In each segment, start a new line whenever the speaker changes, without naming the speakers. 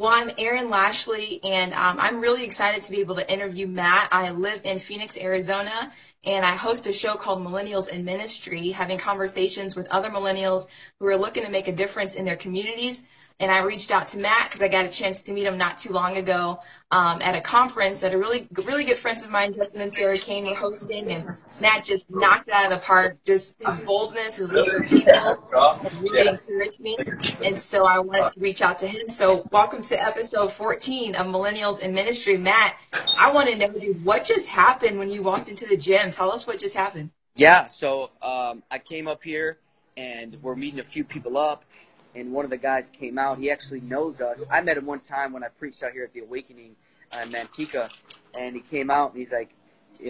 Well, I'm Erin Lashley, and um, I'm really excited to be able to interview Matt. I live in Phoenix, Arizona, and I host a show called Millennials in Ministry, having conversations with other millennials who are looking to make a difference in their communities and I reached out to Matt because I got a chance to meet him not too long ago um, at a conference that a really really good friends of mine, Justin and Sarah Kane, were hosting, and Matt just knocked it out of the park. Just his boldness, his love for people, has really encouraged me, and so I wanted to reach out to him. So welcome to episode 14 of Millennials in Ministry, Matt. I want to know, what just happened when you walked into the gym? Tell us what just happened.
Yeah, so um, I came up here and we're meeting a few people up and one of the guys came out. He actually knows us. I met him one time when I preached out here at the Awakening uh, in Manteca, and he came out and he's like,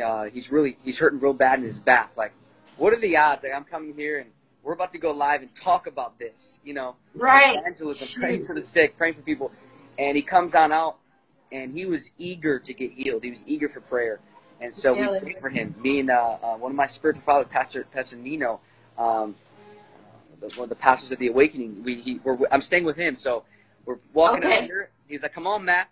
uh, he's really he's hurting real bad in his back. Like, what are the odds? Like, I'm coming here and we're about to go live and talk about this. You know,
right?
Evangelism, praying for the sick, praying for people, and he comes on out and he was eager to get healed. He was eager for prayer. And so we prayed for him. Me and uh, uh, one of my spiritual fathers, Pastor Pastor Nino, um, one of the pastors of the Awakening. We, he, I'm staying with him, so we're walking okay. out here. He's like, "Come on, Matt,"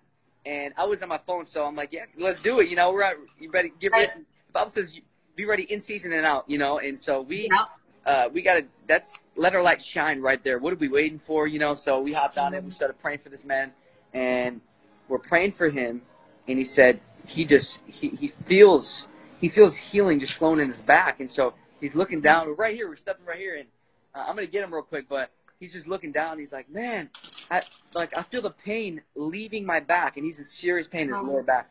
and I was on my phone, so I'm like, "Yeah, let's do it." You know, we're at, you ready? Get ready. The Bible says, "Be ready in season and out." You know, and so we. Yeah. Uh, we got to, that's, let our light shine right there. What are we waiting for? You know, so we hopped on it. We started praying for this man and we're praying for him. And he said, he just, he, he feels, he feels healing just flowing in his back. And so he's looking down. Right here. We're stepping right here. And I'm gonna get him real quick, but he's just looking down. he's like, man, I like I feel the pain leaving my back, and he's in serious pain in his lower back.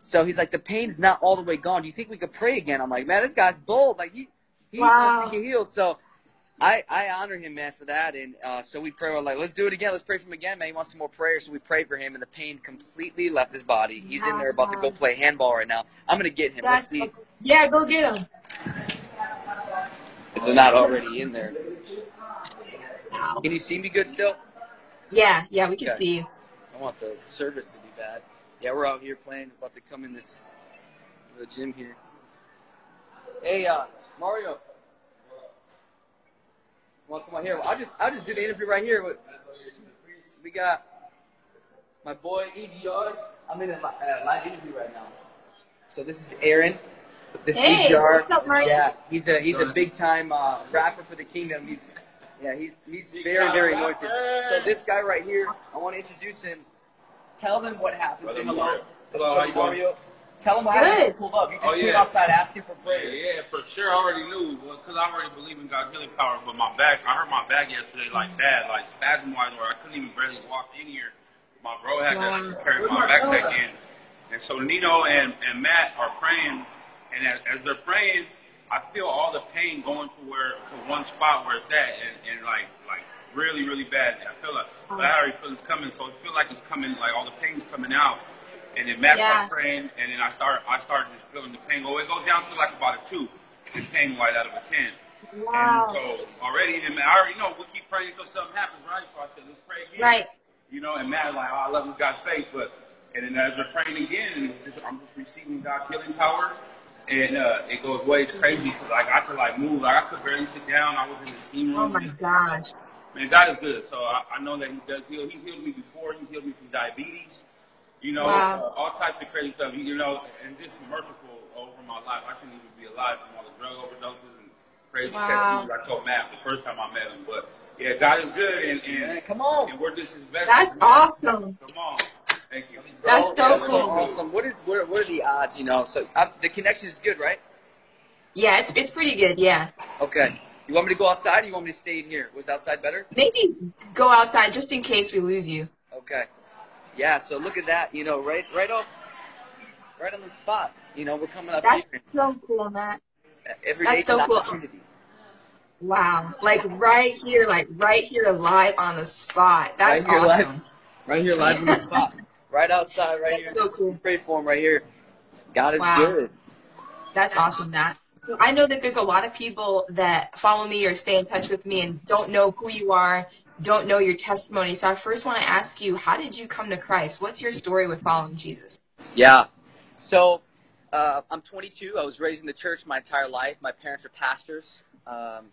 So he's like, the pain's not all the way gone. Do you think we could pray again? I'm like, man, this guy's bold. Like he he wow. get healed. So I I honor him, man, for that. And uh, so we pray. We're like, let's do it again. Let's pray for him again, man. He wants some more prayer. So we prayed for him, and the pain completely left his body. He's in there about to go play handball right now. I'm gonna get him.
That's, yeah, go get him
if they're not already in there. Can you see me good still?
Yeah, yeah, we can okay. see you.
I want the service to be bad. Yeah, we're out here playing, about to come in this the gym here. Hey, uh, Mario. Want to come on here? I'll just I'll just do the interview right here. We got my boy EGR. I'm in a uh, live interview right now. So this is Erin.
The hey, CGR, up, Mario?
yeah, he's a he's a big time uh, rapper for the kingdom. He's yeah, he's he's very very anointed. So this guy right here, I want to introduce him. Tell them what happened. Say hello.
Hello, how you Mario.
Tell them how you pulled up. You just oh, yeah. outside asking for prayer.
Yeah, yeah, for sure. I already knew because I already believe in God's healing power. But my back, I hurt my back yesterday like bad, like spasm wise, where I couldn't even barely walk in here. My bro had wow. to carry my backpack in. And so Nino and, and Matt are praying and as, as they're praying, I feel all the pain going to where to one spot where it's at, and, and like like really really bad. I feel like oh. so I already feel it's coming, so I feel like it's coming, like all the pain's coming out. And then Matt yeah. started praying, and then I start I started just feeling the pain. Well, it goes down to like about a two, the pain wise out of a ten.
Wow.
And so already, and I already know we keep praying until something happens, right? So I said, let's pray again.
Right.
You know, and Matt like, oh, I love this guy's faith, but and then as we're praying again, and just, I'm just receiving God's healing power and uh, it goes way crazy because like I could like move, like I could barely sit down. I was in the steam room.
Oh my gosh.
Man, God is good. So I, I know that He does heal. He's healed me before. He healed me from diabetes. You know, wow. uh, all types of crazy stuff. You know, and just merciful over my life. I shouldn't even be alive from all the drug overdoses and crazy wow. I told Matt the first time I met him, but yeah, God is good, and, and
Man, come on,
and we're just invested.
That's awesome.
Come on. Thank you.
That's so cool.
Awesome. What is what are, what are the odds? You know, so uh, the connection is good, right?
Yeah, it's it's pretty good. Yeah.
Okay. You want me to go outside? or You want me to stay in here? Was outside better?
Maybe go outside just in case we lose you.
Okay. Yeah. So look at that. You know, right right off, right on the spot. You know, we're coming up.
That's here. so cool, Matt.
Every
That's so cool. Wow. Like right here, like right here live on the spot. That's
right
awesome.
Live, right here live on the spot. Right outside, right
That's
here.
So cool.
Pray for him right here. God is
wow.
good.
That's awesome, Matt. So I know that there's a lot of people that follow me or stay in touch with me and don't know who you are, don't know your testimony. So I first want to ask you, how did you come to Christ? What's your story with following Jesus?
Yeah. So uh, I'm 22. I was raised in the church my entire life. My parents are pastors. Um,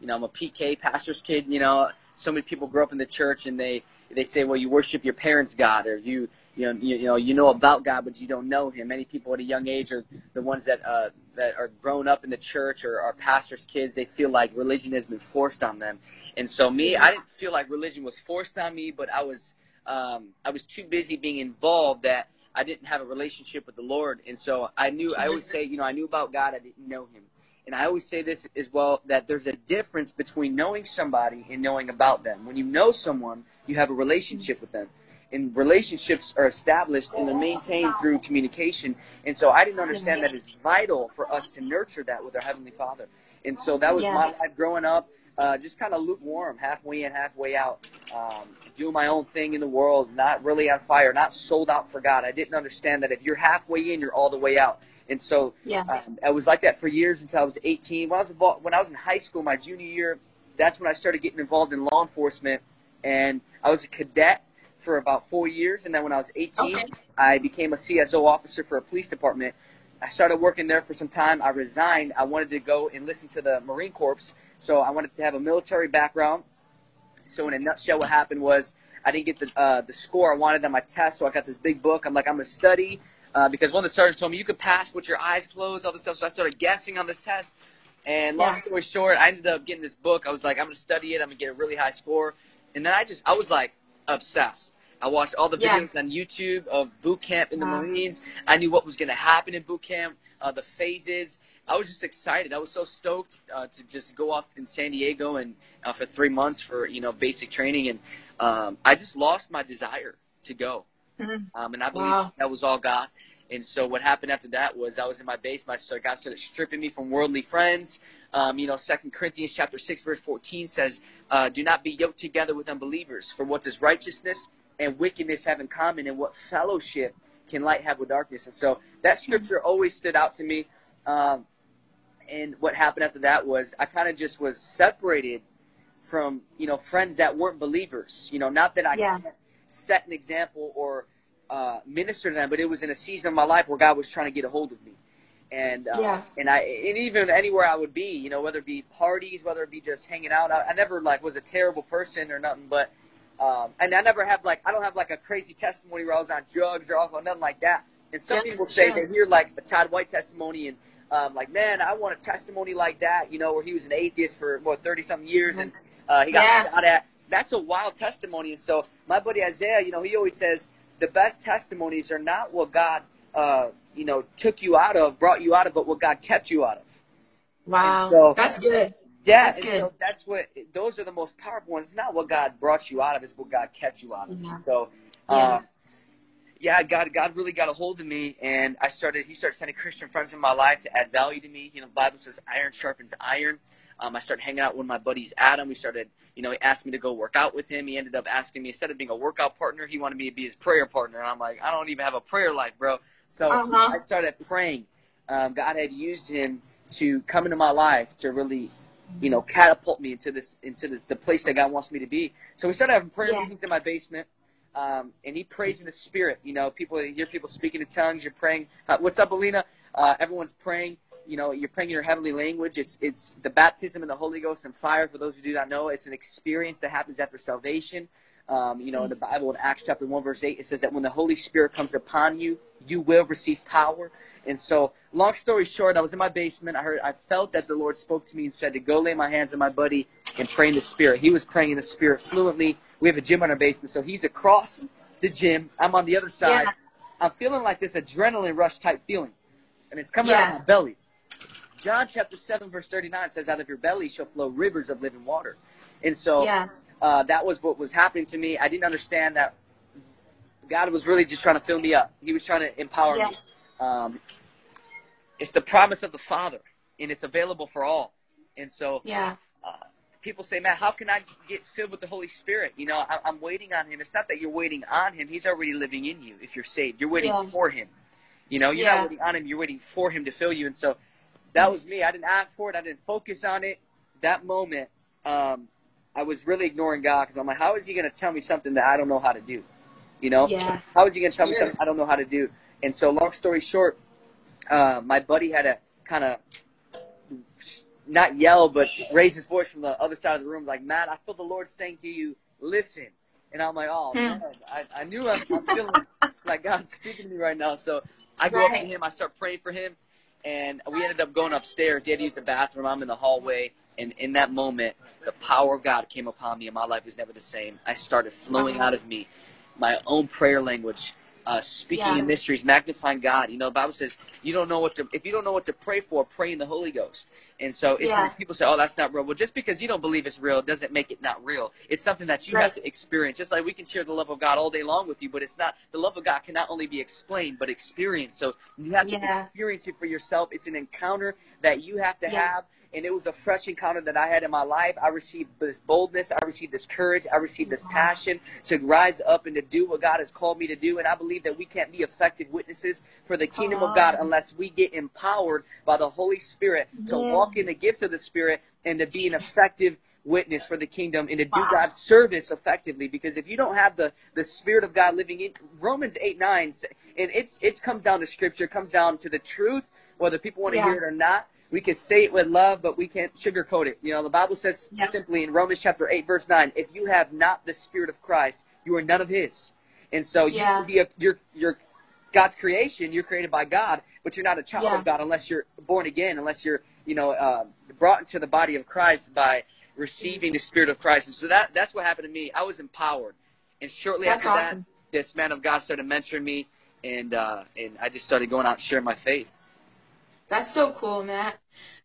you know, I'm a PK pastor's kid. You know, so many people grow up in the church and they they say, well, you worship your parents' God, or you, you know, you, you know, you know about God, but you don't know Him. Many people at a young age are the ones that uh, that are grown up in the church or are pastors' kids. They feel like religion has been forced on them, and so me, I didn't feel like religion was forced on me, but I was, um, I was too busy being involved that I didn't have a relationship with the Lord, and so I knew. I always say, you know, I knew about God, I didn't know Him. And I always say this as well that there's a difference between knowing somebody and knowing about them. When you know someone, you have a relationship with them. And relationships are established and they're maintained through communication. And so I didn't understand that it's vital for us to nurture that with our Heavenly Father. And so that was yeah. my life growing up, uh, just kind of lukewarm, halfway in, halfway out, um, doing my own thing in the world, not really on fire, not sold out for God. I didn't understand that if you're halfway in, you're all the way out. And so yeah. um, I was like that for years until I was 18. When I was involved, when I was in high school, my junior year, that's when I started getting involved in law enforcement. And I was a cadet for about four years. And then when I was 18, okay. I became a CSO officer for a police department. I started working there for some time. I resigned. I wanted to go and listen to the Marine Corps. So I wanted to have a military background. So in a nutshell, what happened was I didn't get the uh, the score I wanted on my test. So I got this big book. I'm like, I'm gonna study uh, because one of the sergeants told me you could pass with your eyes closed, all this stuff. So I started guessing on this test. And long yeah. story short, I ended up getting this book. I was like, I'm going to study it. I'm going to get a really high score. And then I just, I was like obsessed. I watched all the videos yeah. on YouTube of boot camp in the wow. Marines. I knew what was going to happen in boot camp, uh, the phases. I was just excited. I was so stoked uh, to just go off in San Diego and uh, for three months for you know basic training, and um, I just lost my desire to go. Mm-hmm. Um, and I believe wow. that was all God. And so what happened after that was I was in my basement. So God started stripping me from worldly friends. Um, you know, Second Corinthians chapter six verse fourteen says, uh, "Do not be yoked together with unbelievers. For what does righteousness and wickedness have in common, and what fellowship can light have with darkness?" And so that scripture always stood out to me. Um, and what happened after that was I kind of just was separated from you know friends that weren't believers. You know, not that I yeah. can't set an example or uh, minister to them, but it was in a season of my life where God was trying to get a hold of me. And uh, yeah. and I and even anywhere I would be, you know, whether it be parties, whether it be just hanging out, I, I never like was a terrible person or nothing, but um, and I never have like I don't have like a crazy testimony where I was on drugs or alcohol, nothing like that. And some yeah, people say sure. they hear like a Todd White testimony and um, like, man, I want a testimony like that, you know, where he was an atheist for what thirty something years and uh, he got yeah. shot at that's a wild testimony. And so my buddy Isaiah, you know, he always says the best testimonies are not what God, uh, you know, took you out of, brought you out of, but what God kept you out of.
Wow, so, that's good.
Yeah,
that's good.
So that's what those are the most powerful ones. It's not what God brought you out of; it's what God kept you out of. Yeah. So, yeah. Uh, yeah, God, God really got a hold of me, and I started. He started sending Christian friends in my life to add value to me. You know, the Bible says, "Iron sharpens iron." Um, I started hanging out with my buddies Adam. We started, you know, he asked me to go work out with him. He ended up asking me instead of being a workout partner, he wanted me to be his prayer partner. And I'm like, I don't even have a prayer life, bro. So uh-huh. I started praying. Um, God had used him to come into my life to really, you know, catapult me into this into the, the place that God wants me to be. So we started having prayer yeah. meetings in my basement. Um, and he prays in the spirit. You know, people hear people speaking in tongues. You're praying. Uh, what's up, Alina? Uh, everyone's praying you know, you're praying in your heavenly language. It's it's the baptism in the Holy Ghost and fire. For those who do not know, it's an experience that happens after salvation. Um, you know, in the Bible, in Acts chapter one, verse eight, it says that when the Holy Spirit comes upon you, you will receive power. And so, long story short, I was in my basement. I heard, I felt that the Lord spoke to me and said to go lay my hands on my buddy and pray in the Spirit. He was praying in the Spirit fluently. We have a gym in our basement, so he's across the gym. I'm on the other side. Yeah. I'm feeling like this adrenaline rush type feeling, and it's coming yeah. out of my belly. John chapter 7, verse 39 says, Out of your belly shall flow rivers of living water. And so yeah. Uh, that was what was happening to me. I didn't understand that God was really just trying to fill me up, He was trying to empower yeah. me. Um, it's the promise of the Father, and it's available for all. And so
yeah.
Uh, people say, man, how can I get filled with the Holy Spirit? You know, I, am waiting on Him. It's not that you're waiting on Him. He's already living in you if you're saved. You're waiting yeah. for Him. You know, you're yeah. not waiting on Him. You're waiting for Him to fill you. And so that was me. I didn't ask for it. I didn't focus on it. That moment, um, I was really ignoring God because I'm like, how is He going to tell me something that I don't know how to do? You know?
Yeah.
How is He going to tell me something I don't know how to do? And so, long story short, uh, my buddy had to kind of not yell, but raise his voice from the other side of the room, like, Matt, I feel the Lord saying to you, listen. And I'm like, oh, hmm. man, I, I knew I'm, I'm feeling like God's speaking to me right now. So I go right. up to him, I start praying for him, and we ended up going upstairs. He had to use the bathroom. I'm in the hallway. And in that moment, the power of God came upon me, and my life was never the same. I started flowing out of me my own prayer language uh, speaking yeah. in mysteries, magnifying God. You know, the Bible says you don't know what to if you don't know what to pray for, pray in the Holy Ghost. And so if yeah. people say, "Oh, that's not real," well, just because you don't believe it's real doesn't make it not real. It's something that you right. have to experience. Just like we can share the love of God all day long with you, but it's not the love of God cannot only be explained but experienced. So you have to yeah. experience it for yourself. It's an encounter that you have to have and it was a fresh encounter that I had in my life. I received this boldness, I received this courage, I received this passion to rise up and to do what God has called me to do. And I believe that we can't be effective witnesses for the kingdom of God unless we get empowered by the Holy Spirit to walk in the gifts of the Spirit and to be an effective witness for the kingdom and to do God's service effectively. Because if you don't have the, the Spirit of God living in Romans 8, 9, and it's, it comes down to scripture, it comes down to the truth, whether people want to yeah. hear it or not we can say it with love, but we can't sugarcoat it. You know, the Bible says yep. simply in Romans chapter 8, verse 9, if you have not the Spirit of Christ, you are none of His. And so yeah. you be a, you're, you're God's creation, you're created by God, but you're not a child yeah. of God unless you're born again, unless you're, you know, uh, brought into the body of Christ by receiving the Spirit of Christ. And so that, that's what happened to me. I was empowered. And shortly that's after awesome. that, this man of God started mentoring me, and, uh, and I just started going out and sharing my faith.
That's so cool, Matt.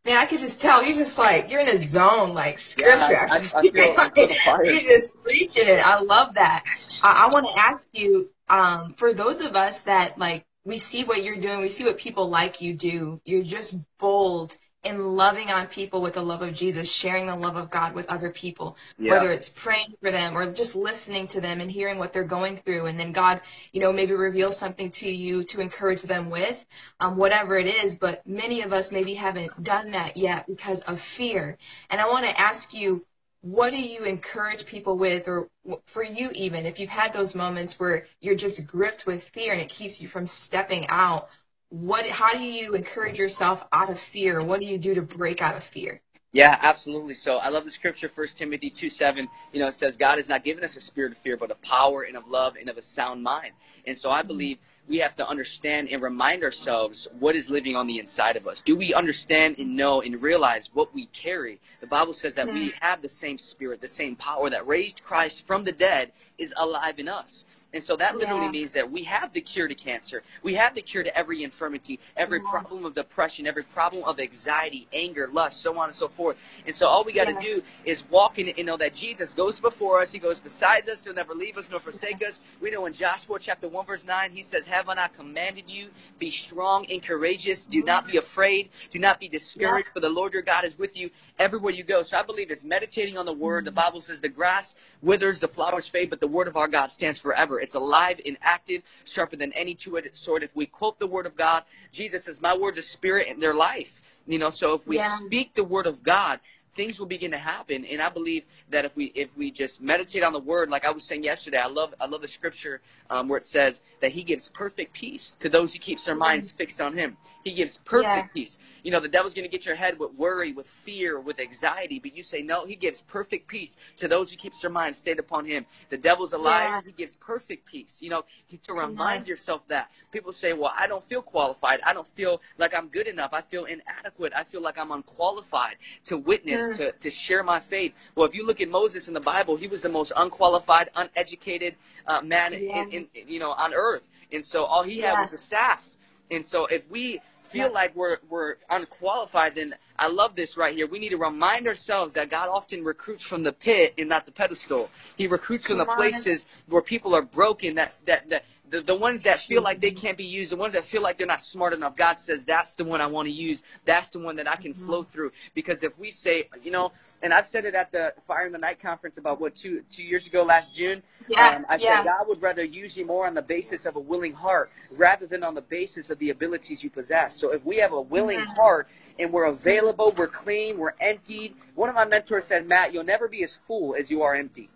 Man, I could just tell you're just like you're in a zone, like scripture.
Yeah, I, I, I feel,
you're just reaching it. I love that. I, I want to ask you, um, for those of us that like we see what you're doing, we see what people like you do. You're just bold in loving on people with the love of Jesus, sharing the love of God with other people, yeah. whether it's praying for them or just listening to them and hearing what they're going through. And then God, you know, maybe reveals something to you to encourage them with, um, whatever it is. But many of us maybe haven't done that yet because of fear. And I want to ask you, what do you encourage people with or for you even if you've had those moments where you're just gripped with fear and it keeps you from stepping out what how do you encourage yourself out of fear? What do you do to break out of fear?
Yeah absolutely. So i love the scripture First timothy 2 7 you know it says god has not given us a spirit of fear but of power and of love and of a sound mind. And so i believe we have to understand and remind ourselves what is living on the inside of us. Do we understand and know and realize what we carry? The bible says that we mm-hmm. have the same spirit the same power that raised christ from the dead is alive in us and so that literally yeah. means that we have the cure to cancer. We have the cure to every infirmity, every yeah. problem of depression, every problem of anxiety, anger, lust, so on and so forth. And so all we got to yeah. do is walk in it and know that Jesus goes before us. He goes beside us. He'll never leave us nor forsake us. We know in Joshua chapter 1 verse 9, he says, Have I not commanded you? Be strong and courageous. Do not be afraid. Do not be discouraged, for the Lord your God is with you everywhere you go. So I believe it's meditating on the word. The mm-hmm. Bible says the grass withers, the flowers fade, but the word of our God stands forever. It's alive and active, sharper than any two-edged sword. If we quote the word of God, Jesus says, "My words are spirit and their life." You know, so if we yeah. speak the word of God, things will begin to happen. And I believe that if we if we just meditate on the word, like I was saying yesterday, I love I love the scripture um, where it says that He gives perfect peace to those who keeps their minds fixed on Him. He gives perfect yeah. peace. You know, the devil's going to get your head with worry, with fear, with anxiety, but you say no. He gives perfect peace to those who keeps their minds stayed upon Him. The devil's a liar. Yeah. He gives perfect peace. You know, to remind yeah. yourself that people say, "Well, I don't feel qualified. I don't feel like I'm good enough. I feel inadequate. I feel like I'm unqualified to witness, to to share my faith." Well, if you look at Moses in the Bible, he was the most unqualified, uneducated uh, man in, in, you know on earth, and so all he had was a staff. And so if we feel yeah. like we're we're unqualified, then I love this right here. We need to remind ourselves that God often recruits from the pit and not the pedestal. He recruits Come from the on. places where people are broken, that that that the, the ones that feel like they can't be used, the ones that feel like they're not smart enough, God says that's the one I want to use. That's the one that I can flow mm-hmm. through. Because if we say, you know, and I've said it at the Fire in the Night conference about what two two years ago last June.
Yeah, um,
I
yeah.
said God would rather use you more on the basis of a willing heart rather than on the basis of the abilities you possess. So if we have a willing mm-hmm. heart and we're available, we're clean, we're emptied. One of my mentors said, Matt, you'll never be as full as you are empty.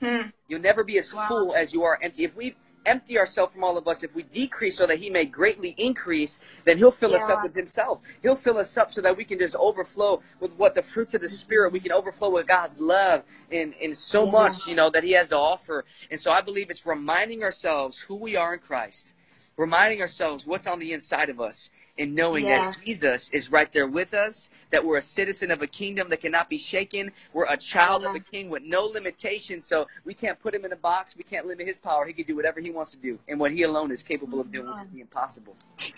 Hmm. You'll never be as wow. full as you are empty. If we empty ourselves from all of us, if we decrease so that he may greatly increase, then he'll fill yeah. us up with himself. He'll fill us up so that we can just overflow with what the fruits of the mm-hmm. spirit, we can overflow with God's love and, and so yeah. much, you know, that he has to offer. And so I believe it's reminding ourselves who we are in Christ, reminding ourselves what's on the inside of us and knowing yeah. that Jesus is right there with us, that we're a citizen of a kingdom that cannot be shaken. We're a child yeah. of a uh-huh. king with no limitations. So we can't put him in a box. We can't limit his power. He can do whatever he wants to do. And what he alone is capable of doing is the impossible.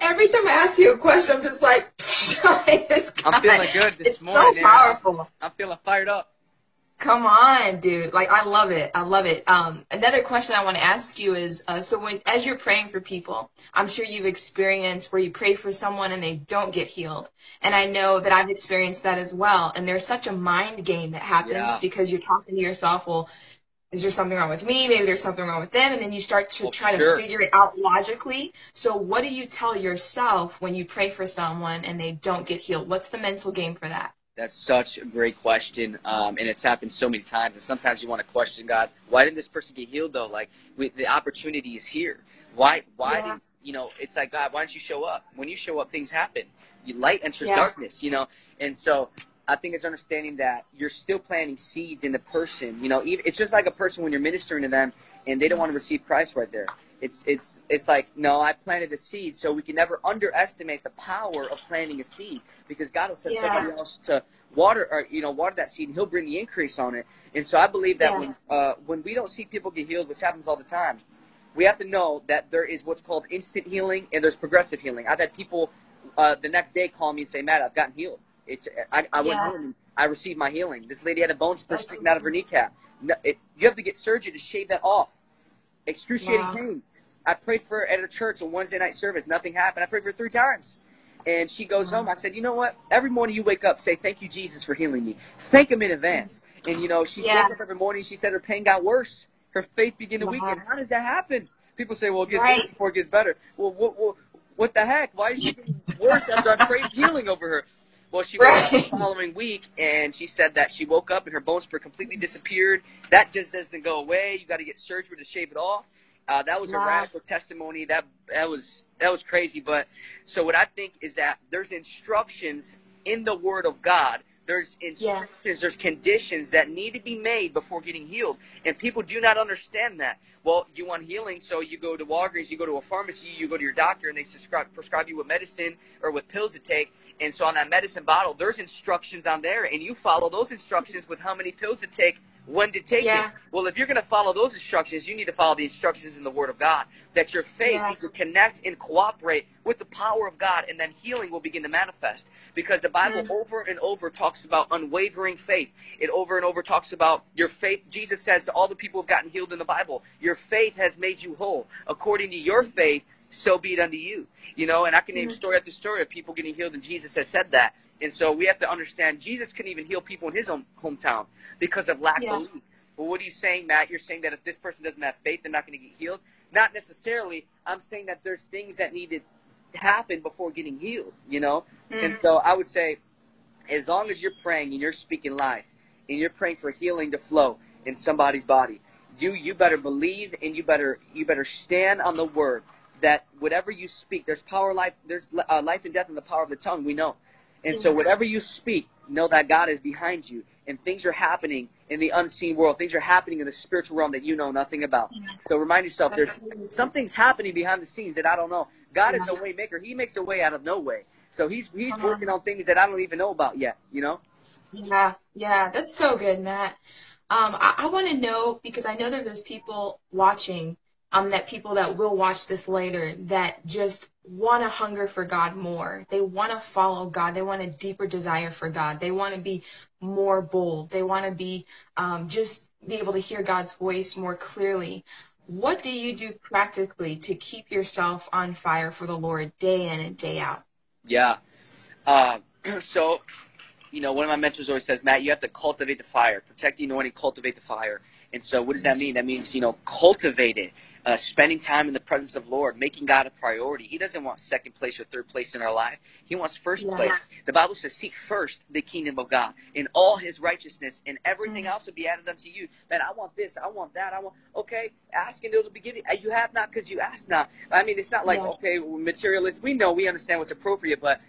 Every time I ask you a question, I'm just like,
I'm feeling good this morning.
So powerful.
I'm feeling fired up.
Come on, dude. Like I love it. I love it. Um, another question I want to ask you is, uh, so when as you're praying for people, I'm sure you've experienced where you pray for someone and they don't get healed. And I know that I've experienced that as well. And there's such a mind game that happens yeah. because you're talking to yourself, well, is there something wrong with me? Maybe there's something wrong with them. And then you start to well, try sure. to figure it out logically. So what do you tell yourself when you pray for someone and they don't get healed? What's the mental game for that?
That's such a great question, um, and it's happened so many times. And sometimes you want to question God, why didn't this person get healed though? Like we, the opportunity is here. Why? Why yeah. did you know? It's like God, why don't you show up? When you show up, things happen. You, light enters yeah. darkness. You know, and so I think it's understanding that you're still planting seeds in the person. You know, even, it's just like a person when you're ministering to them and they don't want to receive Christ right there. It's it's it's like no, I planted a seed, so we can never underestimate the power of planting a seed because God will send yeah. somebody else to water or you know water that seed, and He'll bring the increase on it. And so I believe that yeah. when uh, when we don't see people get healed, which happens all the time, we have to know that there is what's called instant healing and there's progressive healing. I've had people uh, the next day call me and say, "Matt, I've gotten healed. It's I, I went yeah. home and I received my healing. This lady had a bone spur sticking out of her kneecap. No, it, you have to get surgery to shave that off excruciating wow. pain. I prayed for her at a church on Wednesday night service. Nothing happened. I prayed for her three times. And she goes wow. home. I said, you know what? Every morning you wake up, say, thank you, Jesus, for healing me. Thank him in advance. And, you know, she yeah. woke up every morning. She said her pain got worse. Her faith began to wow. weaken. How does that happen? People say, well, it gets right. worse before it gets better. Well, what, what, what the heck? Why is she getting worse after I prayed healing over her? Well, she right. woke up the following week, and she said that she woke up and her bone spur completely disappeared. That just doesn't go away. You got to get surgery to shave it off. Uh, that was wow. a radical testimony. That that was that was crazy. But so what I think is that there's instructions in the Word of God. There's instructions. Yeah. There's conditions that need to be made before getting healed, and people do not understand that. Well, you want healing, so you go to Walgreens, you go to a pharmacy, you go to your doctor, and they prescribe prescribe you with medicine or with pills to take. And so on that medicine bottle, there's instructions on there, and you follow those instructions with how many pills to take when to take yeah. it. Well, if you're going to follow those instructions, you need to follow the instructions in the Word of God. That your faith yeah. can connect and cooperate with the power of God, and then healing will begin to manifest. Because the Bible mm. over and over talks about unwavering faith. It over and over talks about your faith. Jesus says to all the people who've gotten healed in the Bible, your faith has made you whole. According to your faith, so be it unto you. You know, and I can name mm-hmm. story after story of people getting healed, and Jesus has said that. And so we have to understand Jesus couldn't even heal people in his own hometown because of lack yeah. of belief. But what are you saying, Matt? You're saying that if this person doesn't have faith, they're not going to get healed? Not necessarily. I'm saying that there's things that need to happen before getting healed, you know? Mm-hmm. And so I would say, as long as you're praying and you're speaking life and you're praying for healing to flow in somebody's body, you you better believe and you better you better stand on the word that whatever you speak, there's power, life, there's uh, life and death in the power of the tongue. We know, and so whatever you speak, know that God is behind you and things are happening in the unseen world. Things are happening in the spiritual realm that you know nothing about. So remind yourself there's something's happening behind the scenes that I don't know. God is a way maker. He makes a way out of no way. So he's he's working on things that I don't even know about yet, you know?
Yeah, yeah, that's so good, Matt. Um, I, I want to know because I know that there's people watching um, that people that will watch this later that just want to hunger for God more. They want to follow God. They want a deeper desire for God. They want to be more bold. They want to be um, just be able to hear God's voice more clearly. What do you do practically to keep yourself on fire for the Lord day in and day out?
Yeah. Uh, so, you know, one of my mentors always says, Matt, you have to cultivate the fire, protect the anointing, cultivate the fire. And so, what does that mean? That means you know, cultivate it. Uh, spending time in the presence of Lord, making God a priority. He doesn't want second place or third place in our life. He wants first yeah. place. The Bible says, "Seek first the kingdom of God in all His righteousness, and everything mm-hmm. else will be added unto you." Man, I want this. I want that. I want. Okay, ask and it'll be given. Uh, you have not because you ask not. I mean, it's not like yeah. okay, materialist. We know we understand what's appropriate, but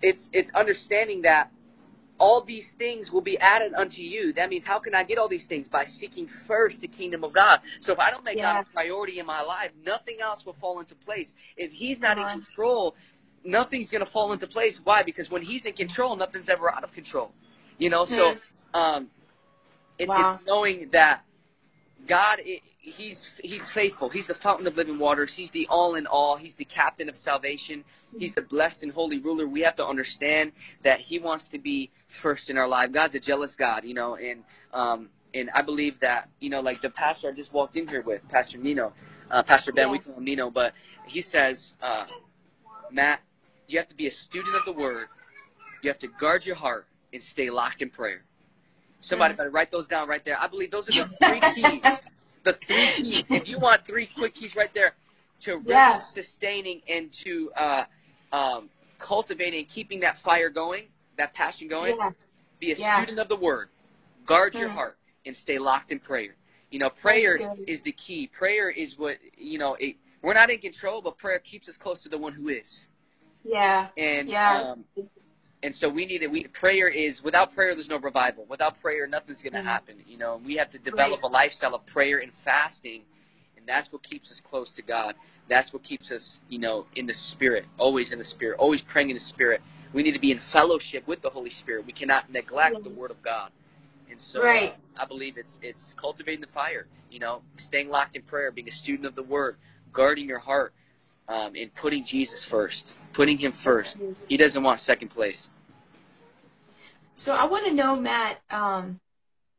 it's it's understanding that all these things will be added unto you. That means how can I get all these things? By seeking first the kingdom of God. So if I don't make yeah. God a priority in my life, nothing else will fall into place. If he's not in control, nothing's going to fall into place. Why? Because when he's in control, nothing's ever out of control. You know, so hmm. um, it, wow. it's knowing that God, it, he's he's faithful. He's the fountain of living waters. He's the all in all. He's the captain of salvation. He's the blessed and holy ruler. We have to understand that he wants to be first in our life. God's a jealous God, you know, and um, and I believe that you know, like the pastor I just walked in here with, Pastor Nino, uh, Pastor Ben, yeah. we call him Nino, but he says, uh, Matt, you have to be a student of the Word. You have to guard your heart and stay locked in prayer. Somebody better write those down right there. I believe those are the three keys. The three keys. If you want three quick keys right there to really yeah. sustaining and to uh, um, cultivating and keeping that fire going, that passion going, yeah. be a yeah. student of the word, guard your hmm. heart, and stay locked in prayer. You know, prayer is the key. Prayer is what, you know, it, we're not in control, but prayer keeps us close to the one who is.
Yeah.
And
yeah.
Um, and so we need it. We prayer is without prayer, there's no revival. Without prayer, nothing's going to mm-hmm. happen. You know, we have to develop right. a lifestyle of prayer and fasting, and that's what keeps us close to God. That's what keeps us, you know, in the Spirit, always in the Spirit, always praying in the Spirit. We need to be in fellowship with the Holy Spirit. We cannot neglect mm-hmm. the Word of God. And so,
right.
uh, I believe it's it's cultivating the fire. You know, staying locked in prayer, being a student of the Word, guarding your heart, um, and putting Jesus first, putting Him first. He doesn't want second place.
So I want to know, Matt, um,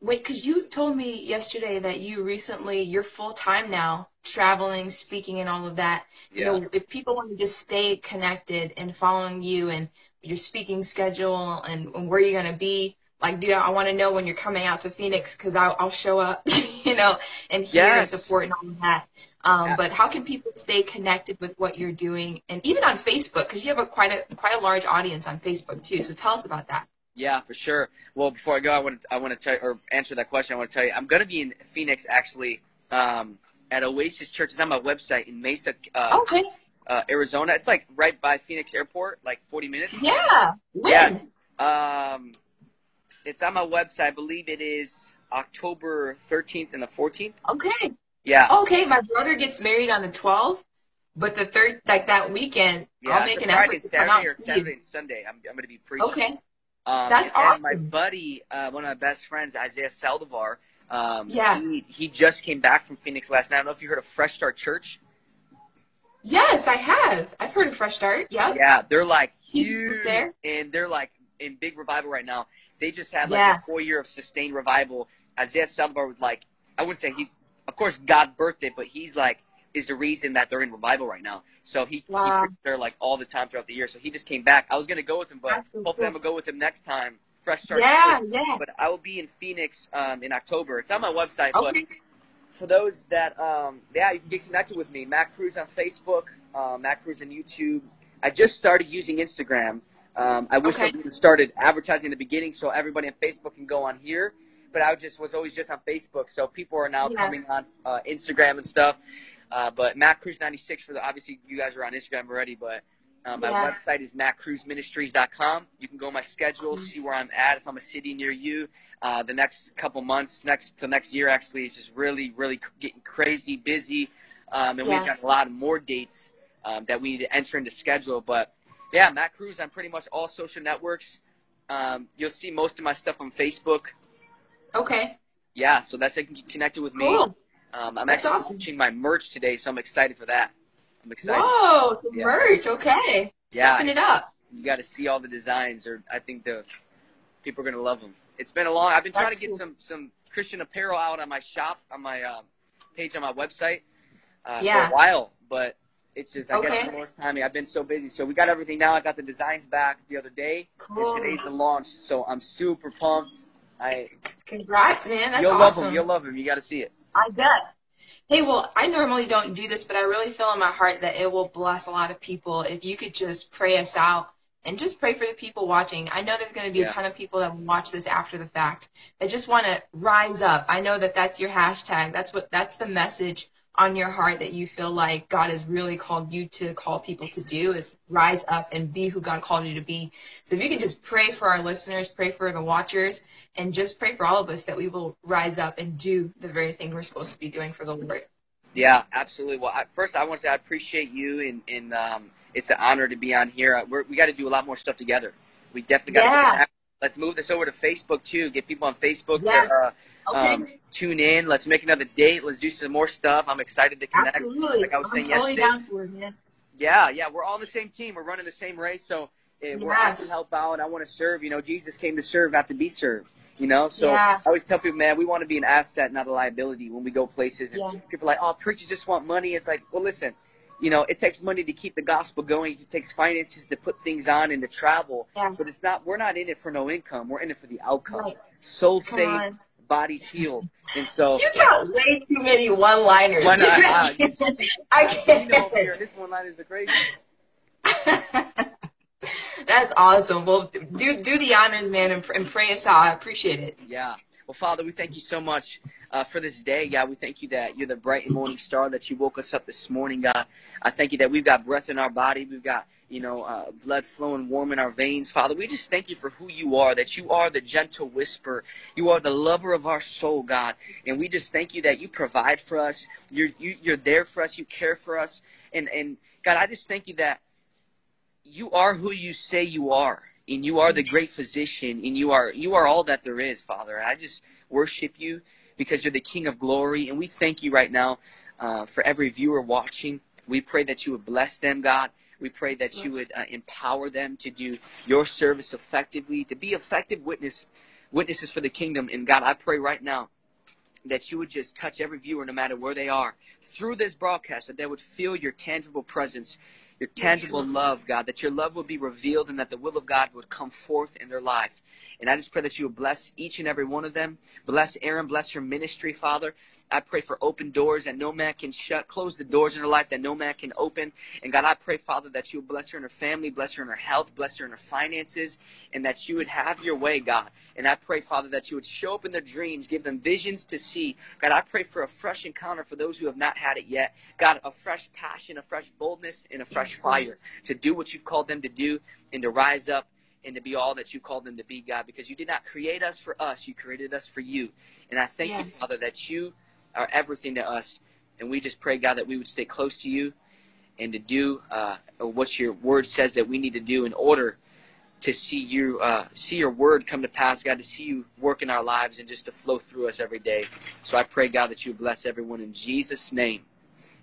wait, because you told me yesterday that you recently, you're full time now, traveling, speaking, and all of that. Yeah. You know, if people want to just stay connected and following you and your speaking schedule and, and where you're going to be, like, dude, I want to know when you're coming out to Phoenix because I'll, I'll show up, you know, and hear yes. and support and all of that. Um. But how can people stay connected with what you're doing, and even on Facebook, because you have a quite a quite a large audience on Facebook too. So tell us about that.
Yeah, for sure. Well, before I go, I want to, I want to tell you, or answer that question. I want to tell you, I'm going to be in Phoenix actually um, at Oasis Church. It's on my website in Mesa, uh,
okay.
uh, Arizona. It's like right by Phoenix Airport, like 40 minutes.
Yeah. When?
Yeah. Um, it's on my website. I believe it is October 13th and the 14th.
Okay.
Yeah.
Okay, my brother gets married on the 12th, but the third, like that weekend,
yeah,
I'll make an
Friday,
effort to
Saturday
come out
or Saturday and Sunday. I'm, I'm going to be preaching.
Okay.
Um,
That's
and,
awesome.
my buddy, uh, one of my best friends, Isaiah Saldivar, um,
yeah.
he, he just came back from Phoenix last night. I don't know if you heard of Fresh Start Church.
Yes, I have. I've heard of Fresh Start. Yep.
Yeah, they're like
huge, there.
and they're like in big revival right now. They just had like
yeah.
a four year of sustained revival. Isaiah Saldivar was like, I wouldn't say he, of course, God birthed it, but he's like is the reason that they're in revival right now. So he,
wow.
he there like all the time throughout the year. So he just came back. I was gonna go with him, but
That's
hopefully. I'm gonna go with him next time. Fresh start.
Yeah, yeah.
But I will be in Phoenix um, in October. It's on my website.
Okay.
But for those that, um, yeah, you can get connected with me. Matt Cruz on Facebook, uh, Matt Cruz on YouTube. I just started using Instagram. Um, I wish
Okay.
I started advertising in the beginning so everybody on Facebook can go on here. But I just was always just on Facebook, so people are now
Yeah.
coming on uh, Instagram and stuff. Uh, but Matt Cruz 96 for the obviously you guys are on Instagram already, but um, my
Yeah.
website is mattcruzministries.com. You can go on my schedule,
Mhm.
see where I'm at. If I'm a city near you, uh, the next couple months, next to next year actually is just really, really getting crazy busy, um, and we've got a lot more dates um, that we need to enter into schedule. But yeah, Matt Cruz on pretty much all social networks. Um, you'll see most of my stuff on Facebook.
Okay.
Yeah, so that's how you can get connected with me.
Cool.
Um, I'm
That's
actually
awesome.
launching my merch today, so I'm excited for that. I'm excited.
Whoa, some
Yeah.
merch. Okay.
Yeah.
Stepping it up.
You got to see all the designs, or I think the people are gonna love them. It's been a long. I've been trying
That's
to get
cool.
some some Christian apparel out on my shop on my uh, page on my website uh,
Yeah.
for a while, but it's just I
Okay.
guess most timing. I've been so busy, so we got everything now. I got the designs back the other day,
Cool.
and today's the launch, so I'm super pumped. I
congrats, man. That's
you'll
awesome.
love him. You'll love him. You got to see it.
I bet. Hey, well, I normally don't do this, but I really feel in my heart that it will bless a lot of people if you could just pray us out and just pray for the people watching. I know there's going to be
Yeah.
a ton of people that will watch this after the fact that just want to rise up. I know that that's your hashtag. That's what that's the message on your heart that you feel like God has really called you to call people to do is rise up and be who God called you to be. So if you can just pray for our listeners, pray for the watchers, and just pray for all of us that we will rise up and do the very thing we're supposed to be doing for the Lord.
Yeah, absolutely. Well, I, first I want to say I appreciate you, and, and um, it's an honor to be on here. Uh, We're, we got to do a lot more stuff together. We definitely got to. Let's move this over to Facebook too. Get people on Facebook
Yeah.
to uh,
Okay.
um, tune in. Let's make another date. Let's do some more stuff. I'm excited to connect.
Absolutely.
Like I was
I'm
saying
totally
yesterday.
down for it, man.
Yeah, yeah, we're all on the same team. We're running the same race, so uh, we're I
Yes.
can help out. I want to serve. You know, Jesus came to serve, not to be served. You know, so
Yeah.
I always tell people, man, we want to be an asset, not a liability when we go places. And
Yeah.
people are like, oh, preachers just want money. It's like, well, listen, you know, it takes money to keep the gospel going. It takes finances to put things on and to travel.
Yeah.
But it's not. We're not in it for no income. We're in it for the outcome.
Right.
Soul
Come
saved,
on.
bodies healed, and so.
You got way too many one-liners.
Why not? Ah,
I
know, here,
can't.
this one line is crazy.
That's awesome. Well, do do the honors, man, and, and pray us out. I appreciate it.
Yeah. Well, Father, we thank you so much uh, for this day, God. We thank you that you're the bright and morning star, that you woke us up this morning, God. I thank you that we've got breath in our body. We've got, you know, uh, blood flowing warm in our veins. Father, we just thank you for who you are, that you are the gentle whisper. You are the lover of our soul, God. And we just thank you that you provide for us. You're, you, you're there for us. You care for us. And, and God, I just thank you that you are who you say you are and you are the great physician and you are you are all that there is father. And i just worship you because you're the king of glory and we thank you right now uh, for every viewer watching. We pray that you would bless them god. We pray that you would uh, empower them to do your service effectively to be effective witness witnesses for the kingdom. And god i pray right now that you would just touch every viewer no matter where they are through this broadcast that they would feel your tangible presence your tangible love, God, that your love would be revealed and that the will of God would come forth in their life. And I just pray that you would bless each and every one of them. Bless Erin, bless her ministry, Father. I pray for open doors that no man can shut, close the doors in her life that no man can open. And God, I pray, Father, that you would bless her in her family, bless her in her health, bless her in her finances, and that you would have your way, God. And I pray, Father, that you would show up in their dreams, give them visions to see. God, I pray for a fresh encounter for those who have not had it yet. God, a fresh passion, a fresh boldness, and a fresh fire to do what you've called them to do and to rise up and to be all that you called them to be, God, because you did not create us for us, you created us for you. And I thank you, Father, that you are everything to us. And we just pray, God, that we would stay close to you and to do uh, what your word says that we need to do in order to see you uh, see your word come to pass, God, to see you work in our lives and just to flow through us every day. So I pray, God, that you bless everyone in Jesus' name.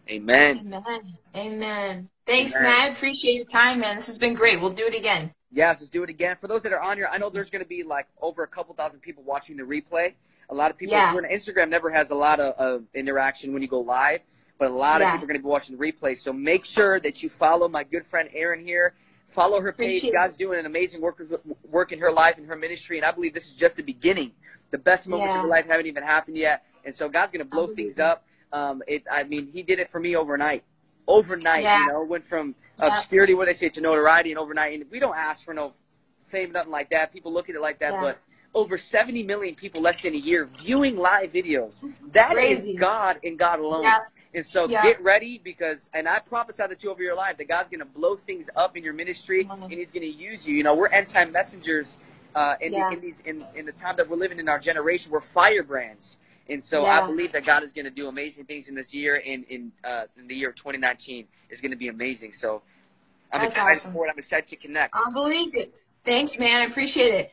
Amen.
Amen. Amen. Thanks,
Amen.
man. Appreciate your time, man. This has been great. We'll do it again.
Yes, let's do it again. For those that are on here, I know there's going to be like over a couple thousand people watching the replay. A lot of people,
Yeah.
on Instagram never has a lot of, of interaction when you go live, but a lot
Yeah.
of people are going to be watching the replay. So make sure that you follow my good friend Erin here. Follow her page.
Appreciate.
God's doing an amazing work, work in her life and her ministry, and I believe this is just the beginning. The best moments
Yeah.
of her life haven't even happened yet, and so God's going to blow things up. Um, it, I mean, He did it for me overnight. Overnight,
Yeah.
you know, went from
Yeah.
obscurity, what they say, to notoriety, and overnight. And we don't ask for no fame, nothing like that. People look at it like that,
Yeah.
but over 70 million people less than a year viewing live videos. That is
Crazy.
God and God alone. And so get ready because, and I prophesy that you over your life that God's going to blow things up in your ministry
Mhm.
and He's going to use you. You know, we're end time messengers uh, in, the, in these in, in the time that we're living in our generation. We're firebrands. And so
Yeah.
I believe that God is going to do amazing things in this year and in, uh, in the year of 2019 is going to be amazing. So I'm
That's
excited
awesome.
for it. I'm excited to connect.
I believe it. Thanks, man. I appreciate it.